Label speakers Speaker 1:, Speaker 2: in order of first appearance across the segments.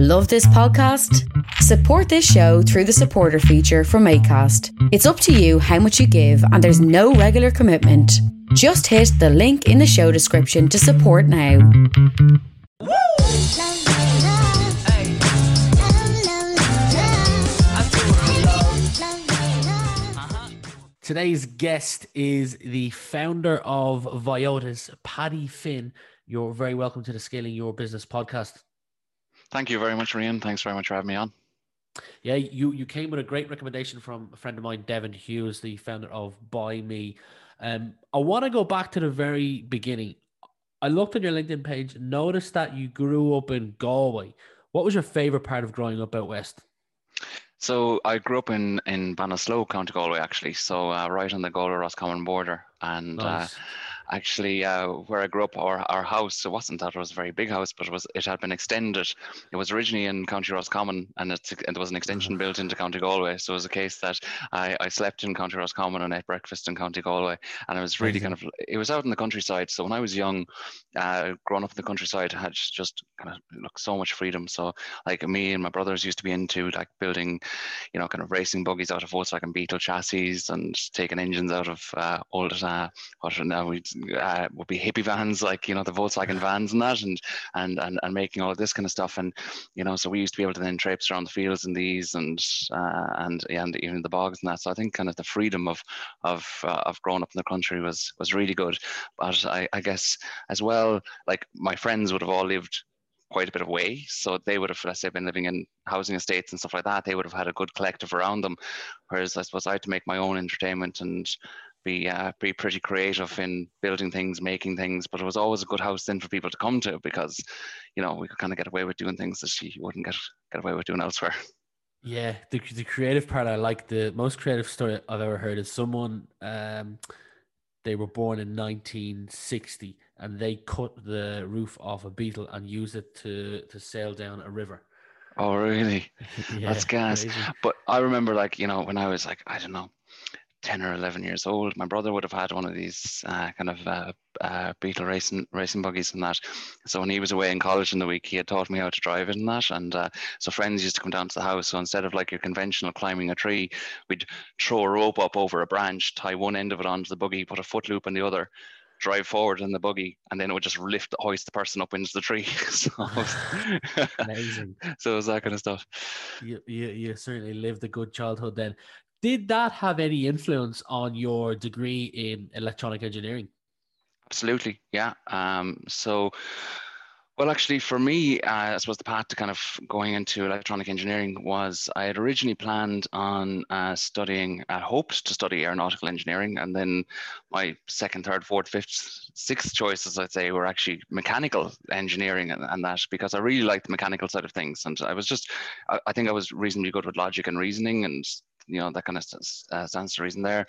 Speaker 1: Love this podcast? Support this show through the supporter feature from ACAST. It's up to you how much you give, and there's no regular commitment. Just hit the link in the show description to support now.
Speaker 2: Today's guest is the founder of Viotas, Paddy Finn. You're very welcome to the Scaling Your Business podcast.
Speaker 3: Thank you very much, Ryan. Thanks very much for having me on.
Speaker 2: Yeah, you you came with a great recommendation from a friend of mine, Devin Hughes, the founder of Buymie. Um, I want to go back to the very beginning. I looked at your LinkedIn page, noticed that you grew up in Galway. What was your favorite part of growing up out west?
Speaker 3: So I grew up in in Ballinasloe, County Galway, actually. So uh, right on the Galway Roscommon border, and uh, nice. uh, actually uh, where I grew up, our, our house, it wasn't that it was a very big house, but it was it had been extended. It was originally in County Roscommon and it, and there was an extension mm-hmm. built into County Galway. So it was a case that I, I slept in County Roscommon and ate breakfast in County Galway. And it was really kind of, it was out in the countryside. So when I was young, uh, growing up in the countryside, I had just kind of look so much freedom. So like me and my brothers used to be into like building, you know, kind of racing buggies out of Volkswagen Beetle chassis and taking engines out of uh, old, uh, what now we uh, would be hippie vans, like you know the Volkswagen vans and that, and and and and making all of this kind of stuff. And you know, so we used to be able to then traipse around the fields in these, and uh, and and even the bogs and that. So I think kind of the freedom of of uh, of growing up in the country was was really good. But I, I guess as well, like my friends would have all lived quite a bit of way. So they would have, let's say, been living in housing estates and stuff like that. They would have had a good collective around them. Whereas I suppose I had to make my own entertainment and be uh, be pretty creative in building things, making things. But it was always a good house then for people to come to because, you know, we could kind of get away with doing things that you wouldn't get get away with doing elsewhere.
Speaker 2: Yeah, the the creative part I like. The most creative story I've ever heard is someone. Um, they were born in 1960 and they cut the roof off a beetle and used it to to sail down a river.
Speaker 3: Oh, really? yeah, That's gas. Crazy. But I remember, like, you know, when I was like, I don't know, 10 or 11 years old. My brother would have had one of these uh, kind of uh, uh, Beetle racing racing buggies and that. So when he was away in college in the week, he had taught me how to drive it and that. And uh, so friends used to come down to the house. So instead of like your conventional climbing a tree, we'd throw a rope up over a branch, tie one end of it onto the buggy, put a foot loop in the other, drive forward in the buggy, and then it would just lift, hoist the person up into the tree. so,
Speaker 2: Amazing.
Speaker 3: so it was that kind of stuff.
Speaker 2: You, you, you certainly lived a good childhood then did that have any influence on your degree in electronic engineering?
Speaker 3: Absolutely, yeah. Um, so, well, actually, for me, uh, I suppose the path to kind of going into electronic engineering was I had originally planned on uh, studying, I hoped to study aeronautical engineering, and then my second, third, fourth, fifth, sixth choices, I'd say, were actually mechanical engineering and, and that because I really liked the mechanical side of things, and I was just, I, I think I was reasonably good with logic and reasoning, and you know that kind of uh, stands to reason there.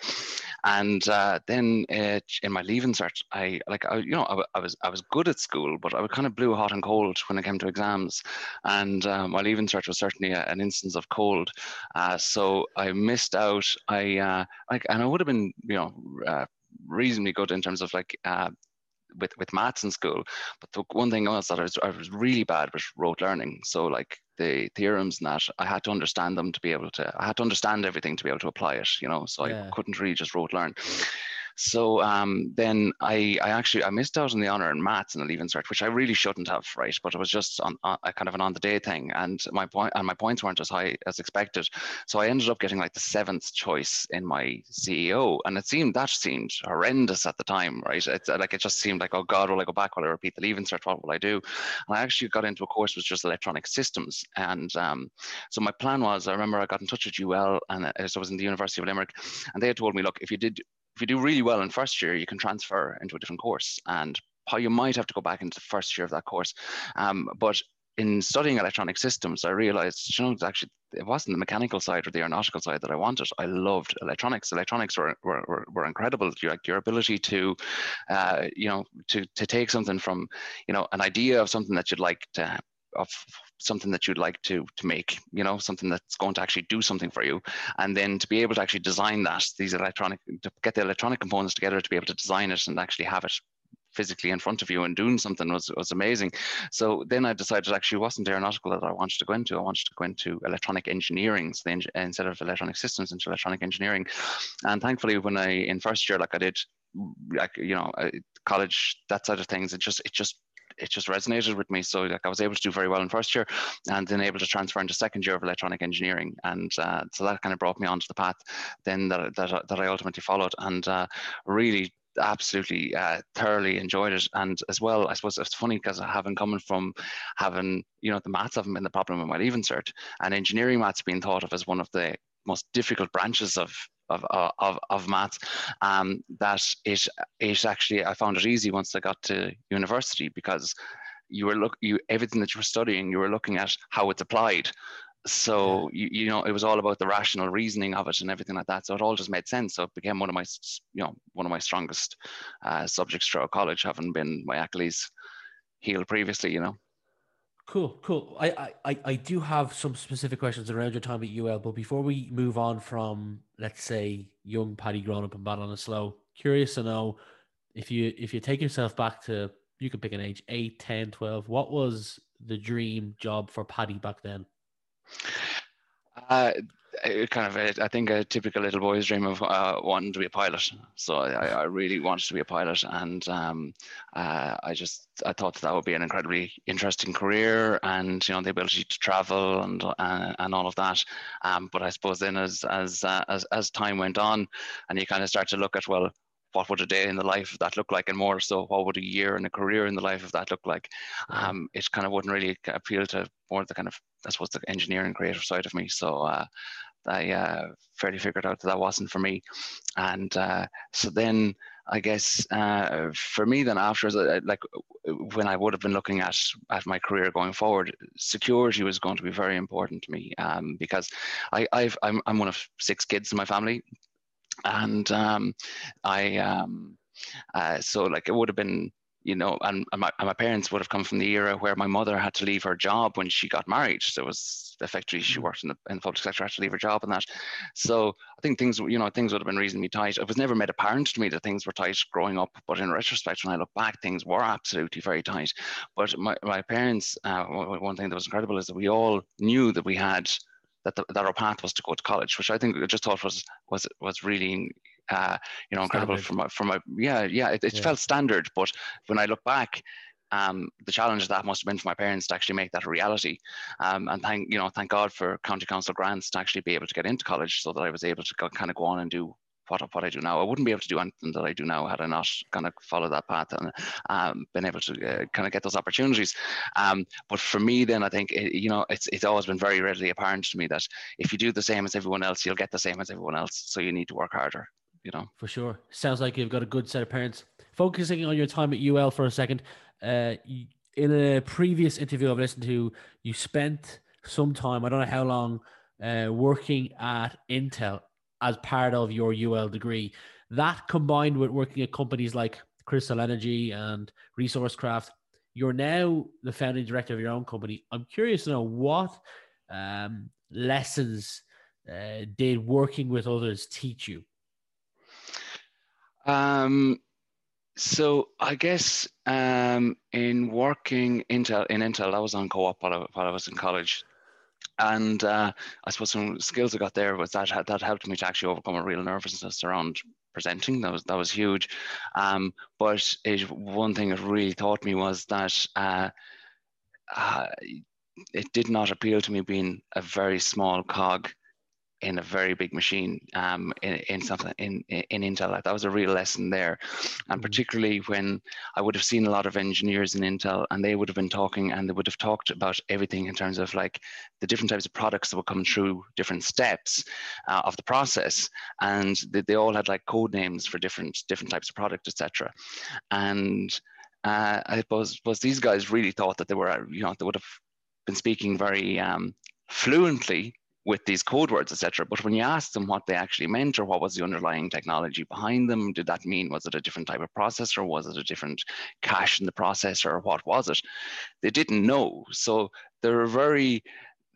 Speaker 3: And uh, then uh, in my leaving cert, I like I, you know I, I, was I was good at school, but I was kind of blew hot and cold when it came to exams. And uh, my leaving cert was certainly a, an instance of cold. Uh, so I missed out. I uh, like and I would have been you know reasonably good in terms of like with with maths in school. But the one thing was that I was I was really bad with rote learning. So like the theorems and that I had to understand them to be able to I had to understand everything to be able to apply it. You know, so yeah. I couldn't really just rote learn. So um, then I, I actually I missed out on the honor in maths in the leaving cert, which I really shouldn't have, right? But it was just on, on a kind of an on the day thing, and my point and my points weren't as high as expected. So I ended up getting like the seventh choice in my CAO, and it seemed that seemed horrendous at the time, right? It's like it just seemed like oh God, will I go back? Will I repeat the leaving cert? What will I do? And I actually got into a course which was just electronic systems, and um, so my plan was I remember I got in touch with UL, and uh, so I was in the University of Limerick, and they had told me, look, if you did if you do really well in first year, you can transfer into a different course. And how you might have to go back into the first year of that course. Um, but in studying electronic systems, I realized, you know, actually it wasn't the mechanical side or the aeronautical side that I wanted. I loved electronics. Electronics were were, were, incredible. Your, your ability to, uh, you know, to to take something from, you know, an idea of something that you'd like to of something that you'd like to to make you know something that's going to actually do something for you and then to be able to actually design that these electronic to get the electronic components together to be able to design it and actually have it physically in front of you and doing something was, was amazing. So then I decided actually wasn't aeronautical that I wanted to go into. I wanted to go into electronic engineering so the, instead of electronic systems into electronic engineering. And thankfully, when I in first year, like I did, like you know, college that side of things, it just it just it just resonated with me. So like I was able to do very well in first year, and then able to transfer into second year of electronic engineering, and uh, so that kind of brought me onto the path then that that, that I ultimately followed, and uh, really absolutely uh, thoroughly enjoyed it. And as well, I suppose it's funny because having coming from having, you know, the maths haven't been the problem in my leaving cert and engineering maths being thought of as one of the most difficult branches of of, of, of maths. Um, that it, it actually I found it easy once I got to university because you were look you everything that you were studying you were looking at how it's applied. So you, you know it was all about the rational reasoning of it and everything like that. So it all just made sense. So it became one of my you know one of my strongest uh, subjects throughout college having been my achilles heel previously you know
Speaker 2: cool cool. I, I i do have some specific questions around your time at ul but before we move on from let's say young paddy growing up in Ballinasloe curious to know if you if you take yourself back to you can pick an age 8 10 12 what was the dream job for paddy back then?
Speaker 3: Uh, kind of, a, I think, a typical little boy's dream of uh, wanting to be a pilot. So I, I, really wanted to be a pilot, and um, uh, I just I thought that, that would be an incredibly interesting career, and you know the ability to travel and uh, and all of that. Um, but I suppose then as as uh, as as time went on, and you kind of start to look at well, what would a day in the life of that look like and more so what would a year and a career in the life of that look like um, it kind of wouldn't really appeal to more the kind of I suppose the engineering creative side of me so uh, I uh, fairly figured out that that wasn't for me. And uh, so then I guess uh, for me then after uh, like when I would have been looking at at my career going forward security was going to be very important to me um, because I, I've I'm, I'm one of six kids in my family. And um, I um, uh, so like it would have been you know, and, and, my, and my parents would have come from the era where my mother had to leave her job when she got married. So it was effectively she mm. worked in the, in the public sector, had to leave her job and that. So I think things, you know, things would have been reasonably tight. It was never made apparent to me that things were tight growing up, but in retrospect, when I look back, things were absolutely very tight. But my, my parents, uh, one thing that was incredible is that we all knew that we had that, the, that our path was to go to college, which I think I just thought was was was really uh, you know incredible from my from my yeah yeah it, it yeah. felt standard, but when I look back. Um, the challenge that must have been for my parents to actually make that a reality, um, and thank you know thank God for county council grants to actually be able to get into college, so that I was able to go, kind of go on and do what, what I do now. I wouldn't be able to do anything that I do now had I not kind of followed that path and um, been able to uh, kind of get those opportunities. Um, but for me, then I think it, you know it's it's always been very readily apparent to me that if you do the same as everyone else, you'll get the same as everyone else. So you need to work harder. You know.
Speaker 2: For sure. Sounds like you've got a good set of parents. Focusing on your time at UL for a second. Uh, in a previous interview I've listened to, you spent some time, I don't know how long, uh, working at Intel as part of your UL degree. That combined with working at companies like Crystal Energy and ResourceKraft, you're now the founding director of your own company. I'm curious to know what um, lessons uh, did working with others teach you?
Speaker 3: Um, so I guess um, in working Intel in Intel, I was on co-op while I, while I was in college and uh, I suppose some skills I got there was that that helped me to actually overcome a real nervousness around presenting. That was that was huge. Um, but it, one thing it really taught me was that uh, uh, it did not appeal to me being a very small cog in a very big machine um, in, in something in, in Intel. That was a real lesson there. And mm-hmm. particularly when I would have seen a lot of engineers in Intel and they would have been talking and they would have talked about everything in terms of like the different types of products that would come through different steps uh, of the process. And they, they all had like code names for different different types of product, etc. And uh, I suppose was these guys really thought that they were, you know, they would have been speaking very um, fluently with these code words, etc. But when you asked them what they actually meant or what was the underlying technology behind them, did that mean was it a different type of processor? Was it a different cache in the processor? Or what was it? They didn't know. So they were very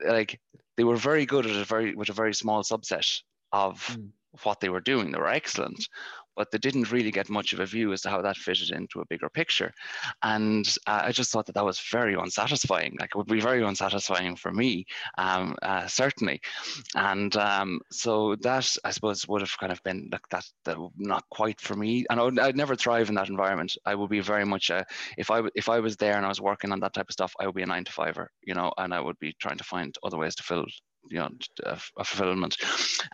Speaker 3: like they were very good at a very with a very small subset of mm. what they were doing. They were excellent. But they didn't really get much of a view as to how that fitted into a bigger picture. And uh, I just thought that that was very unsatisfying. Like it would be very unsatisfying for me, um, uh, certainly. And um, so that I suppose would have kind of been like that, that not quite for me. And I would, I'd never thrive in that environment. I would be very much a, if I if I was there and I was working on that type of stuff, I would be a nine to fiver, you know, and I would be trying to find other ways to fill you know a fulfillment.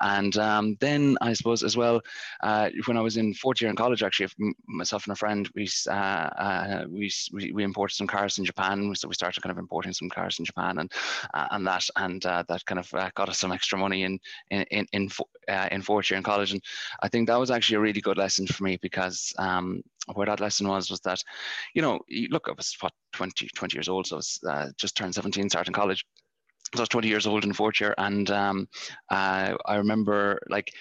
Speaker 3: And um, then i suppose as well uh, when i was in fourth year in college actually myself and a friend we, uh, uh, we, we we imported some cars in japan. So we started kind of importing some cars in japan and uh, and that and uh, that kind of uh, got us some extra money in in in in, in fourth year in college. And i think that was actually a really good lesson for me because um, where that lesson was was that you know look i was what 20 20 years old. So i was just turned 17 starting college I was 20 years old in fourth year, and um, uh, I remember like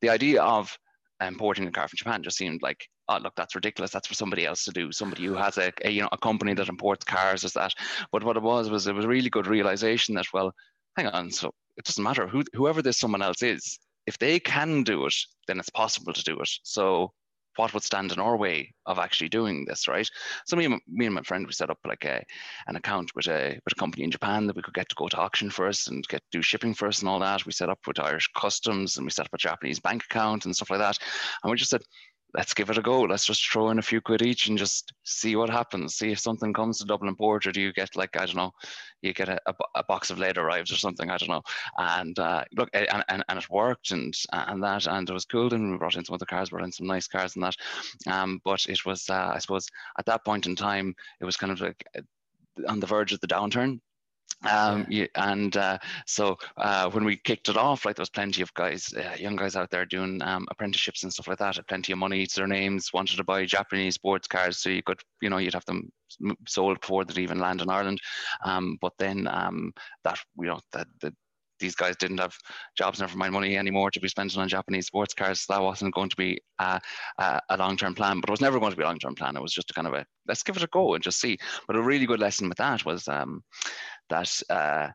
Speaker 3: the idea of importing a car from Japan just seemed like, oh look, that's ridiculous. That's for somebody else to do. Somebody who has a, a you know a company that imports cars is that. But what it was was it was a really good realization that well, hang on, so it doesn't matter who whoever this someone else is. If they can do it, then it's possible to do it. So what would stand in our way of actually doing this, right? So me and, me and my friend, we set up like a, an account with a, with a company in Japan that we could get to go to auction for us and get do shipping for us and all that. We set up with Irish customs and we set up a Japanese bank account and stuff like that. And we just said, let's give it a go. Let's just throw in a few quid each and just see what happens. See if something comes to Dublin Port, or do you get like I don't know, you get a, a, a box of lead arrives or something. I don't know. And uh, look, and, and, and it worked, and and that, and it was cool. And we brought in some other cars, brought in some nice cars and that. Um, but it was, uh, I suppose, at that point in time, it was kind of like uh, on the verge of the downturn um, and uh, so uh, when we kicked it off, like there was plenty of guys, uh, young guys out there doing um, apprenticeships and stuff like that. Had plenty of money to their names, wanted to buy Japanese sports cars, so you could, you know, you'd have them sold before they'd even land in Ireland. Um, but then um, that, you know, that the these guys didn't have jobs, never mind money anymore to be spending on Japanese sports cars. So that wasn't going to be a, a, a long-term plan, but it was never going to be a long-term plan. It was just a kind of a let's give it a go and just see. But a really good lesson with that was um, that uh,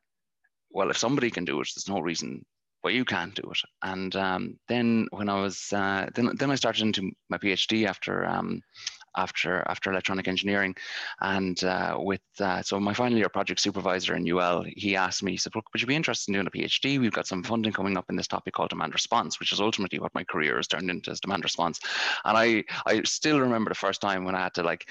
Speaker 3: well, if somebody can do it, there's no reason why you can't do it. And um, then when I was uh, then then I started into my PhD after um, after after electronic engineering, and uh, with uh, so my final year project supervisor in UL, he asked me, he said, "Look, would you be interested in doing a PhD? We've got some funding coming up in this topic called demand response, which is ultimately what my career has turned into, is demand response." And I I still remember the first time when I had to like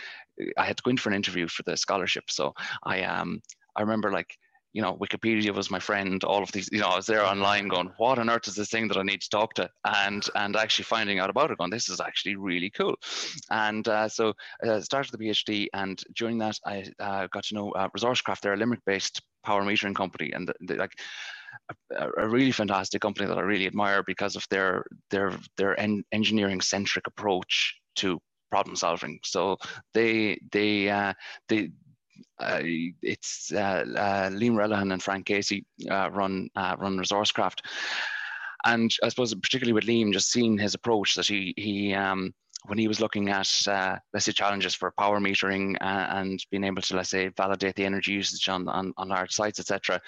Speaker 3: I had to go in for an interview for the scholarship. So I um I remember like you know, Wikipedia was my friend. All of these, you know, I was there online going, "What on earth is this thing that I need to talk to?" And and actually finding out about it, going, "This is actually really cool." And uh, so I uh, started the PhD, and during that, I uh, got to know uh, ResourceKraft. They're a Limerick-based power metering company, and they, like a, a, really fantastic company that I really admire because of their their their en- engineering centric approach to problem solving. So they they uh, they uh, it's uh, uh, Liam Relihan and Frank Casey uh, run uh, run ResourceKraft, and I suppose particularly with Liam, just seeing his approach that he he um, when he was looking at uh, let's say challenges for power metering and being able to let's say validate the energy usage on on, on large sites, etc.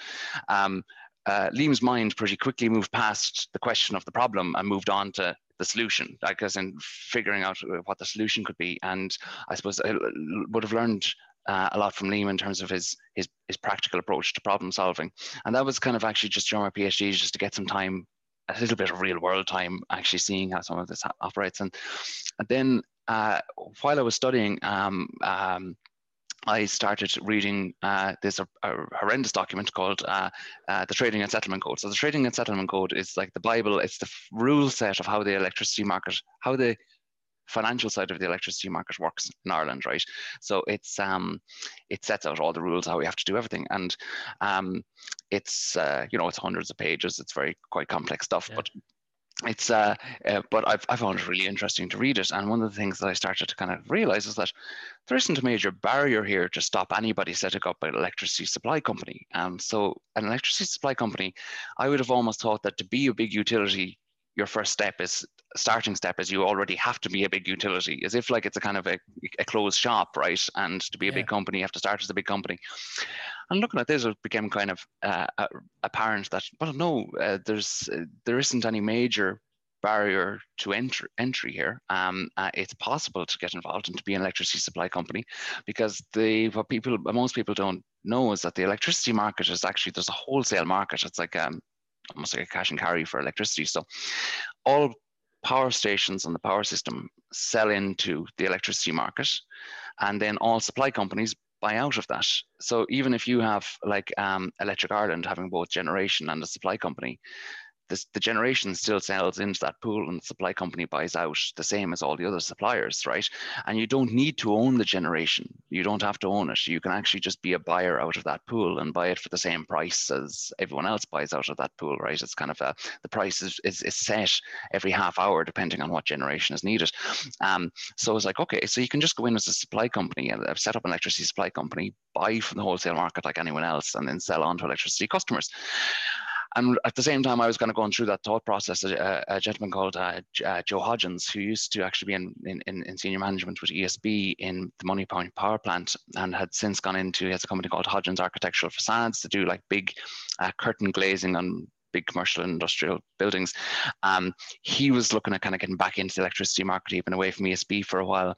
Speaker 3: Um, uh, Liam's mind pretty quickly moved past the question of the problem and moved on to the solution, like as in figuring out what the solution could be. And I suppose I would have learned uh, a lot from Liam in terms of his, his his practical approach to problem solving, and that was kind of actually just during my PhD, just to get some time, a little bit of real world time, actually seeing how some of this operates, and, and then uh, while I was studying. Um, um, I started reading uh, this a, horrendous document called uh, uh, the Trading and Settlement Code. So the Trading and Settlement Code is like the Bible. It's the rule set of how the electricity market, how the financial side of the electricity market works in Ireland, right? So it's um, it sets out all the rules how we have to do everything, and um, it's uh, you know it's hundreds of pages. It's very quite complex stuff, yeah. but it's uh, uh, but I've, I found it really interesting to read it and one of the things that i started to kind of realize is that there isn't a major barrier here to stop anybody setting up an electricity supply company um, so an electricity supply company i would have almost thought that to be a big utility your first step is starting step is you already have to be a big utility as if like it's a kind of a, a closed shop right and to be a yeah. big company you have to start as a big company and looking at this it became kind of uh, apparent that well no uh, there's uh, there isn't any major barrier to entry, entry here. Um, uh, it's possible to get involved and to be an electricity supply company because the what people most people don't know is that the electricity market is actually there's a wholesale market. It's like um, almost like a cash and carry for electricity. So all power stations on the power system sell into the electricity market, and then all supply companies buy out of that. So even if you have like um, Electric Ireland having both generation and a supply company, this, the generation still sells into that pool and the supply company buys out the same as all the other suppliers, right? And you don't need to own the generation. You don't have to own it. You can actually just be a buyer out of that pool and buy it for the same price as everyone else buys out of that pool, right? It's kind of a, the price is, is, is set every half hour depending on what generation is needed. Um, so it's like, okay, so you can just go in as a supply company, and uh, set up an electricity supply company, buy from the wholesale market like anyone else, and then sell on to electricity customers. And at the same time, I was kind of going through that thought process. A, a gentleman called uh, uh, Joe Hodgins, who used to actually be in, in, in senior management with ESB in the Moneypoint power plant and had since gone into, he has a company called Hodgins Architectural Facades to do like big uh, curtain glazing on big commercial and industrial buildings. Um, he was looking at kind of getting back into the electricity market. He'd away from ESB for a while.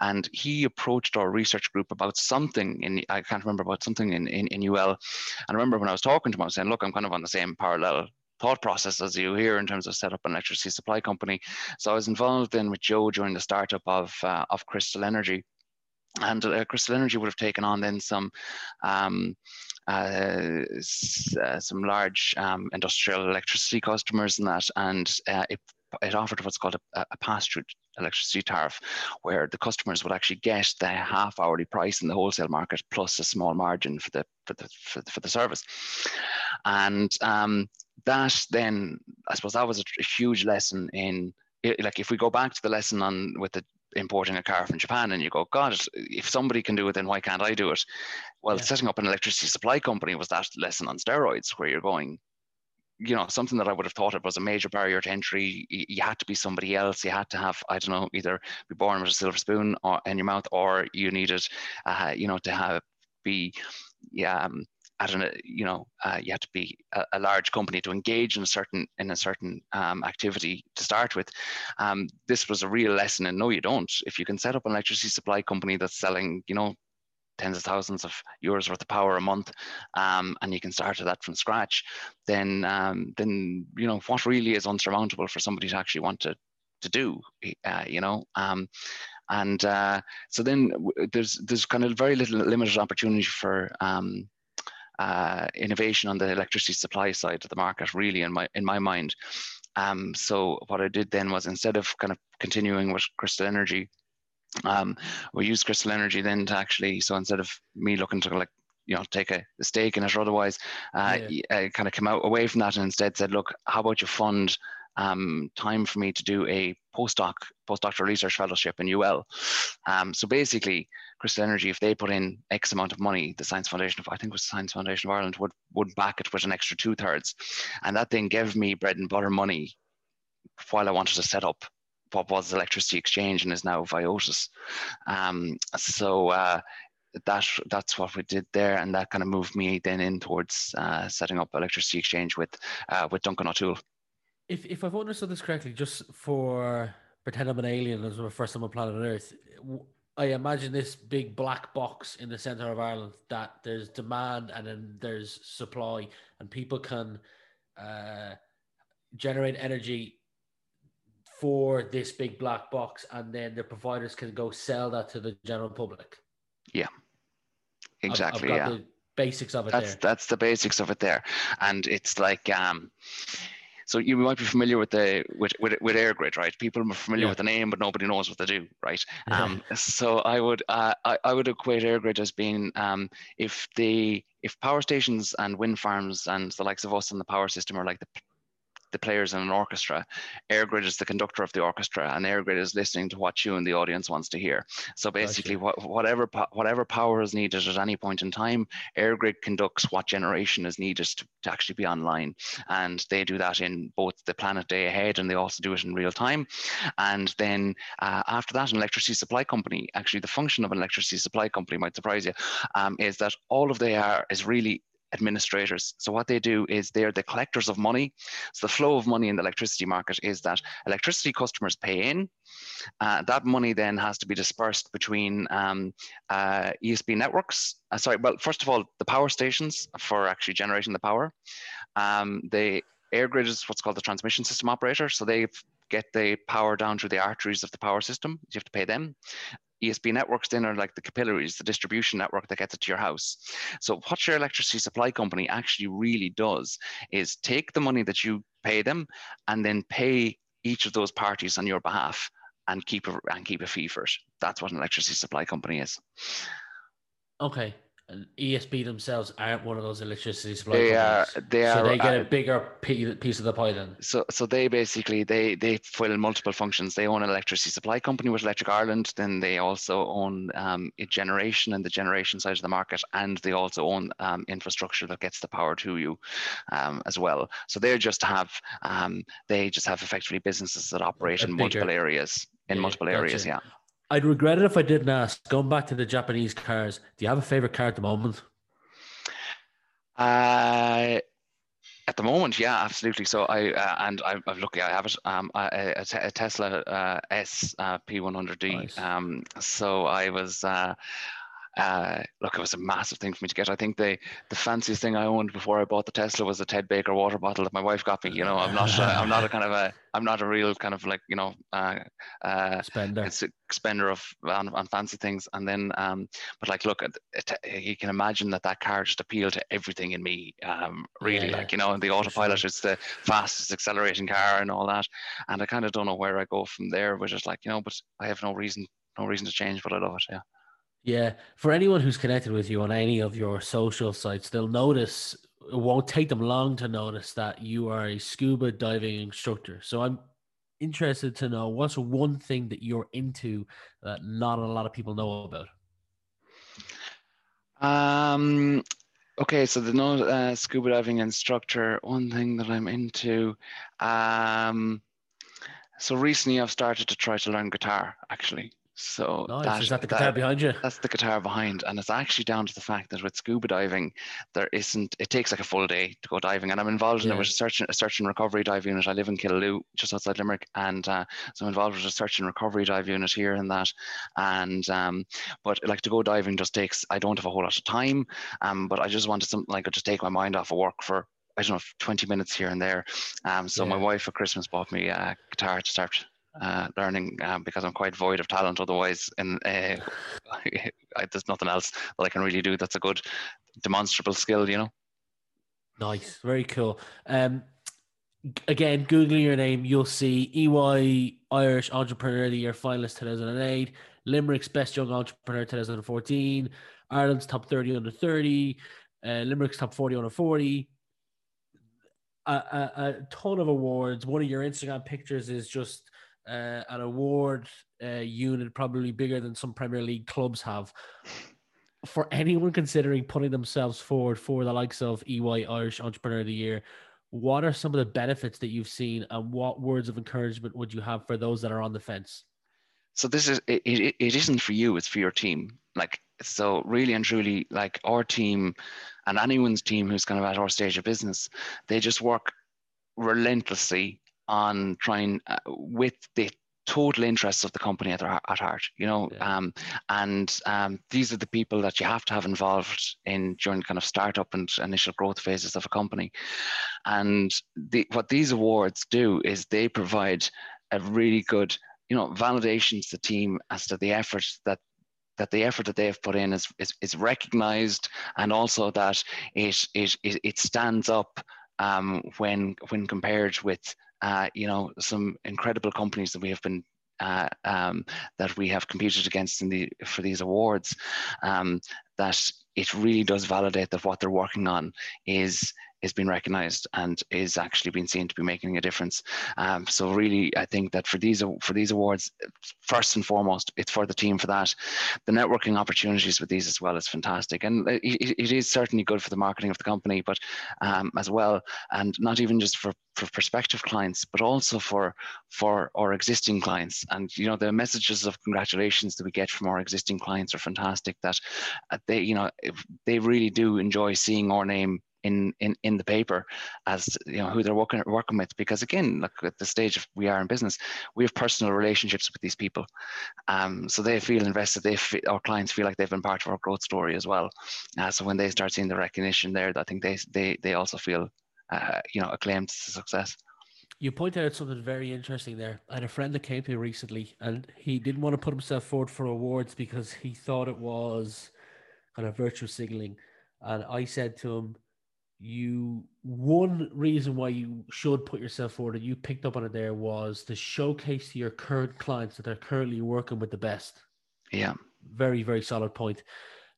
Speaker 3: And he approached our research group about something in, I can't remember, about something in, in, in UL. And I remember when I was talking to him, I was saying, look, I'm kind of on the same parallel thought process as you here in terms of set up an electricity supply company. So I was involved in with Joe during the startup of, uh, of Crystal Energy and uh, Crystal Energy would have taken on then some um, some large um, industrial electricity customers and that, and uh, it it offered what's called a, a pass-through electricity tariff, where the customers would actually get the half hourly price in the wholesale market plus a small margin for the for the for the, for the service, and um, that then I suppose that was a, a huge lesson in like if we go back to the lesson on with the importing a car from Japan and you go, God, if somebody can do it, then why can't I do it? Well, yeah. setting up an electricity supply company was that lesson on steroids where you're going, you know, something that I would have thought it was a major barrier to entry. You, had to be somebody else. You had to have, I don't know, either be born with a silver spoon or in your mouth, or you needed, uh, you know, to have be, yeah, um, at an, you know, uh, you have to be a, a, large company to engage in a certain in a certain um, activity to start with. Um, this was a real lesson, and no, you don't. If you can set up an electricity supply company that's selling, you know, tens of thousands of euros worth of power a month, um, and you can start that from scratch, then um, then you know what really is unsurmountable for somebody to actually want to to do, uh, you know. Um, and uh, so then there's there's kind of very little limited opportunity for um, uh, innovation on the electricity supply side of the market, really, in my in my mind. Um, so what I did then was instead of kind of continuing with Crystal Energy, um, we used Crystal Energy then to actually so instead of me looking to like you know take a, stake in it or otherwise, uh, yeah. I kind of came out away from that and instead said, look, how about you fund um, time for me to do a postdoc, postdoctoral research fellowship in UL. Um, so basically, Crystal Energy, if they put in X amount of money, the Science Foundation of, I think it was the Science Foundation of Ireland, would, would back it with an extra two thirds. And that then gave me bread and butter money while I wanted to set up what was Electricity Exchange and is now Viotas. Um, so uh, that that's what we did there, and that kind of moved me then in towards uh, setting up Electricity Exchange with uh, with Duncan O'Toole
Speaker 2: if if I've understood this correctly, just for pretend I'm an alien as the first time on planet Earth, I imagine this big black box in the center of Ireland that there's demand and then there's supply, and people can uh, generate energy for this big black box, and then the providers can go sell that to the general public.
Speaker 3: Yeah, exactly. I've, I've yeah,
Speaker 2: basics of it.
Speaker 3: That's
Speaker 2: there.
Speaker 3: that's the basics of it there, and it's like um so you might be familiar with the with with, with EirGrid, right? People are familiar yeah. with the name, but nobody knows what they do, right? Yeah. Um, so I would uh, I, I would equate EirGrid as being um, if the if power stations and wind farms and the likes of us in the power system are like the the players in an orchestra. EirGrid is the conductor of the orchestra, and EirGrid is listening to what you and the audience wants to hear. So basically, gotcha. whatever whatever power is needed at any point in time, EirGrid conducts what generation is needed to, to actually be online, and they do that in both the planet day ahead, and they also do it in real time. And then uh, after that, an electricity supply company, actually, the function of an electricity supply company might surprise you, um, is that all of they are is really administrators. So what they do is they're the collectors of money. So the flow of money in the electricity market is that electricity customers pay in. Uh, that money then has to be dispersed between um, uh, networks. Uh, sorry, well, first of all, the power stations for actually generating the power. Um, the EirGrid is what's called the transmission system operator. So they get the power down through the arteries of the power system. You have to pay them. ESB networks then are like the capillaries, the distribution network that gets it to your house. So what your electricity supply company actually really does is take the money that you pay them and then pay each of those parties on your behalf and keep a, and keep a fee for it. That's what an electricity supply company is.
Speaker 2: Okay, and ESB themselves aren't one of those electricity supply
Speaker 3: They are,
Speaker 2: companies.
Speaker 3: they
Speaker 2: so
Speaker 3: are,
Speaker 2: they get a bigger piece of the pie then.
Speaker 3: so so they basically they they fill multiple functions. They own an electricity supply company with Electric Ireland. Then they also own um, a generation and the generation side of the market, and they also own um, infrastructure that gets the power to you um, as well. So they just have um, they just have effectively businesses that operate
Speaker 2: A
Speaker 3: in multiple areas in
Speaker 2: Yeah,
Speaker 3: multiple
Speaker 2: gotcha.
Speaker 3: areas. Yeah.
Speaker 2: I'd regret it if I didn't ask. Going back to the Japanese cars, do you have a favorite car at the moment?
Speaker 3: Uh, at the moment, yeah, absolutely. So I uh, and I, I'm lucky I have it. Um, a, a, a Tesla uh, S uh, P100D.
Speaker 2: Nice.
Speaker 3: Um, so I was. Uh, uh, look, it was a massive thing for me to get. I think the the fanciest thing I owned before I bought the Tesla was a Ted Baker water bottle that my wife got me. You know, I'm not, I'm not a kind of a, I'm not a real kind of like, you know, uh, uh,
Speaker 2: Spender.
Speaker 3: it's a spender of on, on fancy things and then um but like look at it, you can imagine that that car just appealed to everything in me um really
Speaker 2: Yeah,
Speaker 3: like you know and the autopilot is the fastest accelerating car and all that and i kind of don't know where i go from there which is like you know but i have no reason no reason to change but i love it yeah
Speaker 2: Yeah. For anyone who's connected with you on any of your social sites, they'll notice, it won't take them long to notice that you are a scuba diving instructor. So I'm interested to know what's one thing that you're into that not a lot of people know about?
Speaker 3: Um, okay, so the no uh, scuba diving instructor. One thing that I'm into. Um, so recently I've started to try to learn guitar. Actually, so
Speaker 2: Nice. Is that the guitar behind you?
Speaker 3: That's the guitar behind, and it's actually down to the fact that with scuba diving, there isn't. It takes like a full day to go diving, and I'm involved in
Speaker 2: Yeah.
Speaker 3: it with a search, and- a search and recovery dive unit. I live in Killaloe, just outside Limerick, and uh, so I'm involved with a search and recovery dive unit here and that. And um, but like to go diving just takes. I don't have a whole lot of time, um, but I just wanted something like to just take my mind off of work for. I don't know, 20 minutes here and there. Um, so my wife for Christmas bought me a guitar to start uh, learning um, because I'm quite void of talent otherwise. And uh, there's nothing else that I can really do that's a good demonstrable skill, you know.
Speaker 2: Nice, very cool. Um, again, googling your name, you'll see EY Irish Entrepreneur of the Year finalist 2008, Limerick's Best Young Entrepreneur 2014, Ireland's top 30 under 30, uh, Limerick's top 40 under 40. A, a, a ton of awards. One of your Instagram pictures is just uh, an award uh, unit, probably bigger than some Premier League clubs have for anyone considering putting themselves forward for the likes of EY Irish Entrepreneur of the Year, what are some of the benefits that you've seen and what words of encouragement would you have for those that are on the fence?
Speaker 3: So this is it, it, it isn't for you, it's for your team. Like so really and truly, like our team and anyone's team who's kind of at our stage of business, they just work relentlessly on trying uh, with the total interests of the company at, their, at heart you know
Speaker 2: Yeah.
Speaker 3: um, and um, these are the people that you have to have involved in during kind of startup and initial growth phases of a company and the, what these awards do is they provide a really good you know validation to the team as to the effort that that the effort that they've put in is, is, is recognized and also that it, it, it, it stands up um, when when compared with uh, you know some incredible companies that we have been uh, um, that we have competed against in the for these awards um, that it really does validate that what they're working on is is being recognized and is actually being seen to be making a difference. Um, so really, I think that for these for these awards, first and foremost, it's for the team for that. The networking opportunities with these as well is fantastic, and it, it is certainly good for the marketing of the company, but um, as well, and not even just for for prospective clients, but also for for our existing clients. And you know, the messages of congratulations that we get from our existing clients are fantastic. That uh, they, you know, they really do enjoy seeing our name in in in the paper as you know who they're working working with because again look at the stage we are in business we have personal relationships with these people um, so they feel invested they feel, our clients feel like they've been part of our growth story as well uh, so when they start seeing the recognition there i think they they they also feel uh, you know, acclaimed success.
Speaker 2: You pointed out something very interesting there. I had a friend that came to me recently, and he didn't want to put himself forward for awards because he thought it was kind of virtue signaling. And I said to him, "You one reason why you should put yourself forward, and you picked up on it there, was to showcase to your current clients that they're currently working with the best."
Speaker 3: Yeah,
Speaker 2: very very solid point.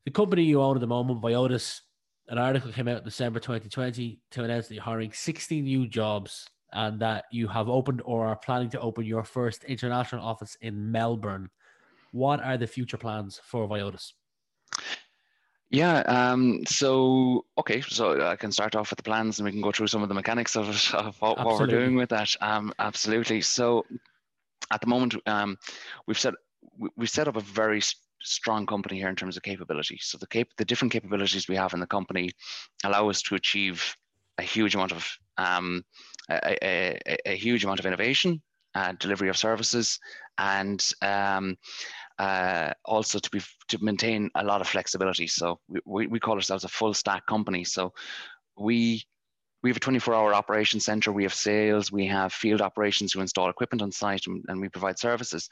Speaker 2: The company you own at the moment, Viotas, an article came out in December 2020 to announce that you're hiring 60 new jobs and that you have opened or are planning to open your first international office in Melbourne. What are the future plans for Viotas?
Speaker 3: Yeah. Um, so, okay. So I can start off with the plans and we can go through some of the mechanics of, of what, what, we're doing with that. Um, absolutely. So at the moment, um, we've set, we've set up a very strong company here in terms of capability. So the cap- the different capabilities we have in the company allow us to achieve a huge amount of um, a, a, a, huge amount of innovation, uh, delivery of services, and um, uh, also to be to maintain a lot of flexibility. So we, we, call ourselves a full stack company. So we we have a 24 hour operation center we have sales we have field operations who install equipment on site and, and, we provide services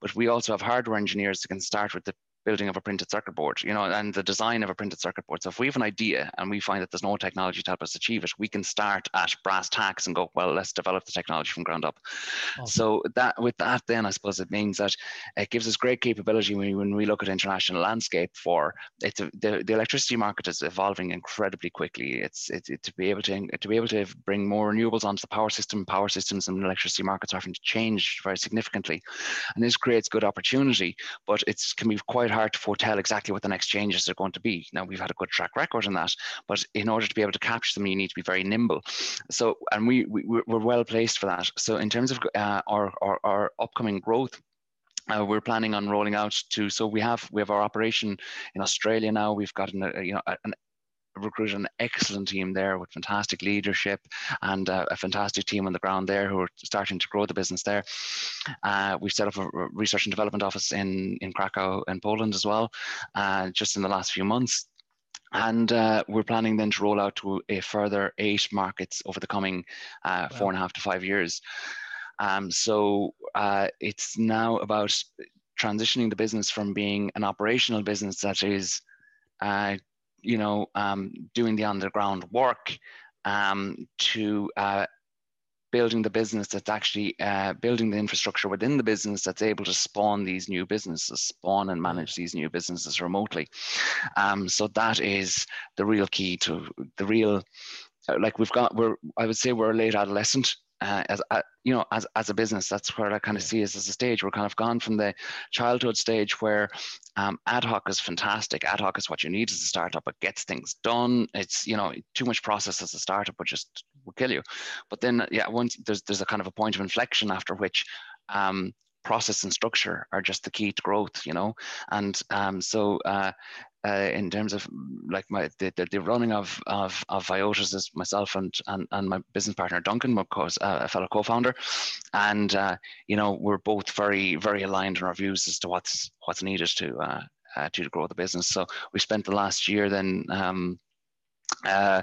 Speaker 3: but we also have hardware engineers that can start with the building of a printed circuit board, you know, and the design of a printed circuit board. So if we have an idea and we find that there's no technology to help us achieve it, we can start at brass tacks and go, well, let's develop the technology from ground up. Awesome. So that with that, then I suppose it means that it gives us great capability when we, when we look at international landscape for it's a, the, the electricity market is evolving incredibly quickly. It's, it's it, to be able to to be able to bring more renewables onto the power system, power systems and electricity markets are having to change very significantly, and this creates good opportunity. But it can be quite hard hard to foretell exactly what the next changes are going to be. Now we've had a good track record in that, but in order to be able to capture them, you need to be very nimble. So, and we, we we're well placed for that. So in terms of uh, our, our our upcoming growth, uh, we're planning on rolling out to so we have we have our operation in australia now we've got an, uh, you know an recruited an excellent team there with fantastic leadership and uh, a fantastic team on the ground there who are starting to grow the business there. Uh, we've set up a research and development office in, in Krakow in Poland as well, uh, just in the last few months. And uh, we're planning then to roll out to a further eight markets over the coming uh, wow. four and a half to five years. Um, so uh, it's now about transitioning the business from being an operational business that is uh, you know, um, doing the underground work um, to uh, building the business that's actually uh, building the infrastructure within the business that's able to spawn these new businesses, spawn and manage these new businesses remotely. Um, so that is the real key to the real, like we've got, we're, I would say we're a late adolescent uh, as uh, you know as, as a business that's where i kind of see us as a stage. We're kind of gone from the childhood stage where um, ad hoc is fantastic. Ad hoc is what you need as a startup. It gets things done. It's you know too much process as a startup would just will kill you. But then yeah once there's there's a kind of a point of inflection after which um, process and structure are just the key to growth you know? And um, so uh, uh, in terms of like my the, the, the, running of of of Viotas is myself and and, and my business partner Duncan, of course, uh, a fellow co-founder, and uh, you know we're both very very aligned in our views as to what's what's needed to uh, uh, to grow the business. So we spent the last year then. Um, uh,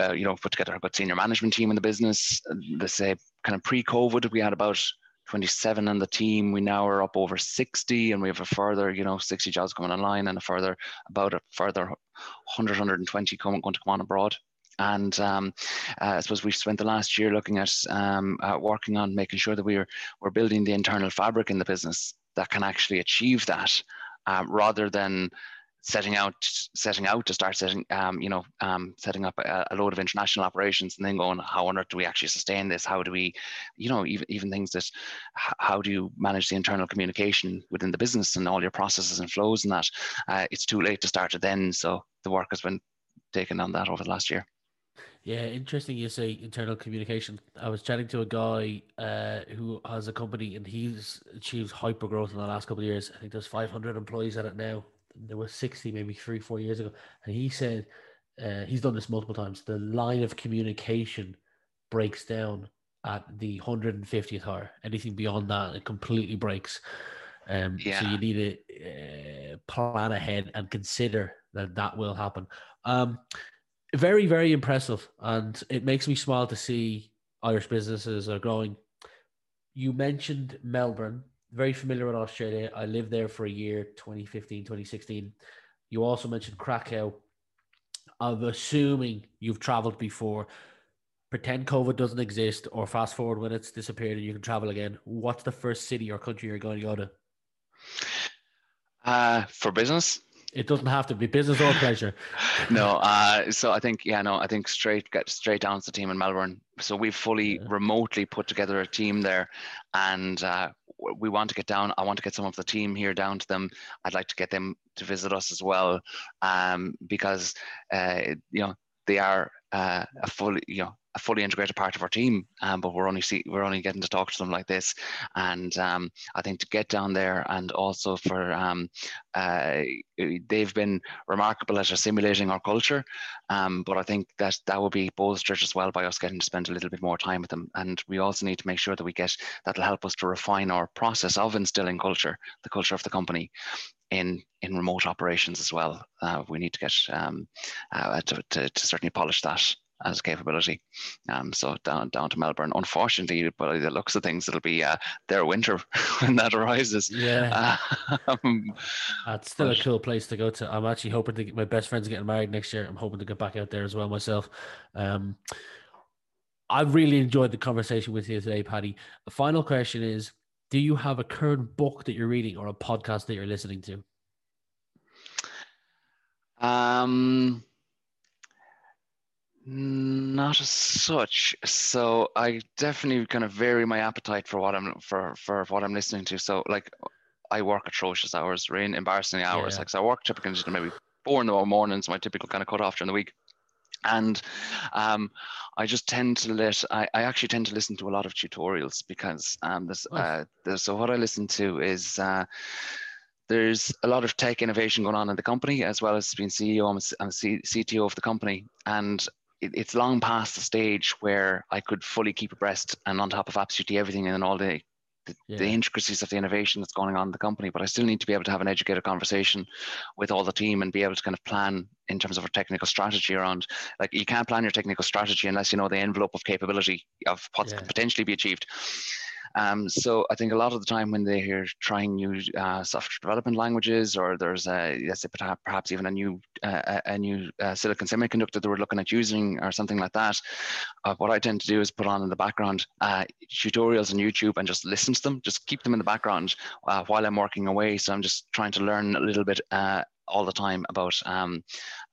Speaker 3: uh, you know, put together a good senior management team in the business. Let's say, kind of pre-COVID, we had about 27 on the team. We now are up over 60, and we have a further, you know, 60 jobs coming online, and a further about a further 100, 120 coming going to come on abroad. And um, uh, I suppose we spent the last year looking at um, uh, working on making sure that we're we're building the internal fabric in the business that can actually achieve that, uh, rather than setting out setting out to start setting um, you know um, setting up a, a, load of international operations and then going how on earth do we actually sustain this how do we you know even even things that how do you manage the internal communication within the business and all your processes and flows and that uh, it's too late to start it then so the work has been taken on that over the last year
Speaker 2: yeah, interesting. You say internal communication. I was chatting to a guy uh, who has a company and he's achieved hyper growth in the last couple of years. I think there's 500 employees at it now there was 60 maybe three four years ago and he said uh, he's done this multiple times the line of communication breaks down at the 150th hour. Anything beyond that it completely breaks. Um, yeah. so you need to uh, plan ahead and consider that that will happen. Um, very very impressive and it makes me smile to see irish businesses are growing. You mentioned melbourne very familiar with Australia. I lived there for a year, 2015, 2016. You also mentioned Krakow. I'm assuming you've traveled before. Pretend COVID doesn't exist, or fast forward when it's disappeared and you can travel again. What's the first city or country you're going to go to?
Speaker 3: Uh, for business?
Speaker 2: It doesn't have to be business or pleasure.
Speaker 3: no, uh, so I think yeah, no, I think straight get straight down to the team in Melbourne. So we've fully yeah. remotely put together a team there, and uh, we want to get down. I want to get some of the team here down to them. I'd like to get them to visit us as well, um, because uh, you know they are uh, a fully you know a fully integrated part of our team, um, but we're only see we're only getting to talk to them like this, and um, I think to get down there and also for um, uh, they've been remarkable at assimilating our culture, um, but I think that that will be bolstered as well by us getting to spend a little bit more time with them, and we also need to make sure that we get that'll help us to refine our process of instilling culture, the culture of the company, in in remote operations as well. Uh, we need to get um, uh, to, to, to, certainly polish that as a capability. Um, so down down to Melbourne, unfortunately, by the looks of things, it'll be uh, their winter when that arises.
Speaker 2: Yeah, um, that's still but, a cool place to go to. I'm actually hoping to get my best friend's getting married next year. I'm hoping to get back out there as well myself. Um, I've really enjoyed the conversation with you today, Paddy. The final question is: Do you have a current book that you're reading or a podcast that you're listening to?
Speaker 3: Um not as such. So I definitely kind of vary my appetite for what I'm for for what I'm listening to. So like I work atrocious hours, rain embarrassing hours. Yeah. Like so I work typically maybe four in the mornings, my typical kind of cut off during the week. And um, I just tend to let I, I actually tend to listen to a lot of tutorials because um, this uh, so what I listen to is uh, there's a lot of tech innovation going on in the company as well as being CEO and CTO of the company. And it, it's long past the stage where I could fully keep abreast and on top of absolutely everything and all the the, yeah. the, intricacies of the innovation that's going on in the company, but I still need to be able to have an educated conversation with all the team and be able to kind of plan in terms of a technical strategy around like you can't plan your technical strategy unless you know the envelope of capability of what yeah. can potentially be achieved. Um, so I think a lot of the time when they hear trying new uh, software development languages, or there's a, let's say perhaps even a new uh, a new uh, silicon semiconductor that we're looking at using, or something like that, uh, what I tend to do is put on in the background uh, tutorials on YouTube and just listen to them, just keep them in the background uh, while I'm working away. So I'm just trying to learn a little bit all the time about um,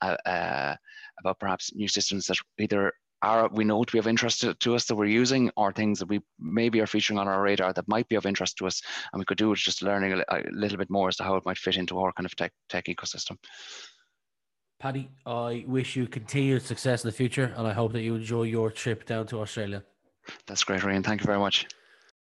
Speaker 3: about perhaps new systems that either are we know to be of interest to, to, us that we're using or things that we maybe are featuring on our radar that might be of interest to us and we could do it just learning a, a little bit more as to how it might fit into our kind of tech, tech ecosystem.
Speaker 2: Paddy i wish you continued success in the future and i hope that you enjoy your trip down to australia.
Speaker 3: That's great ryan. Thank you very much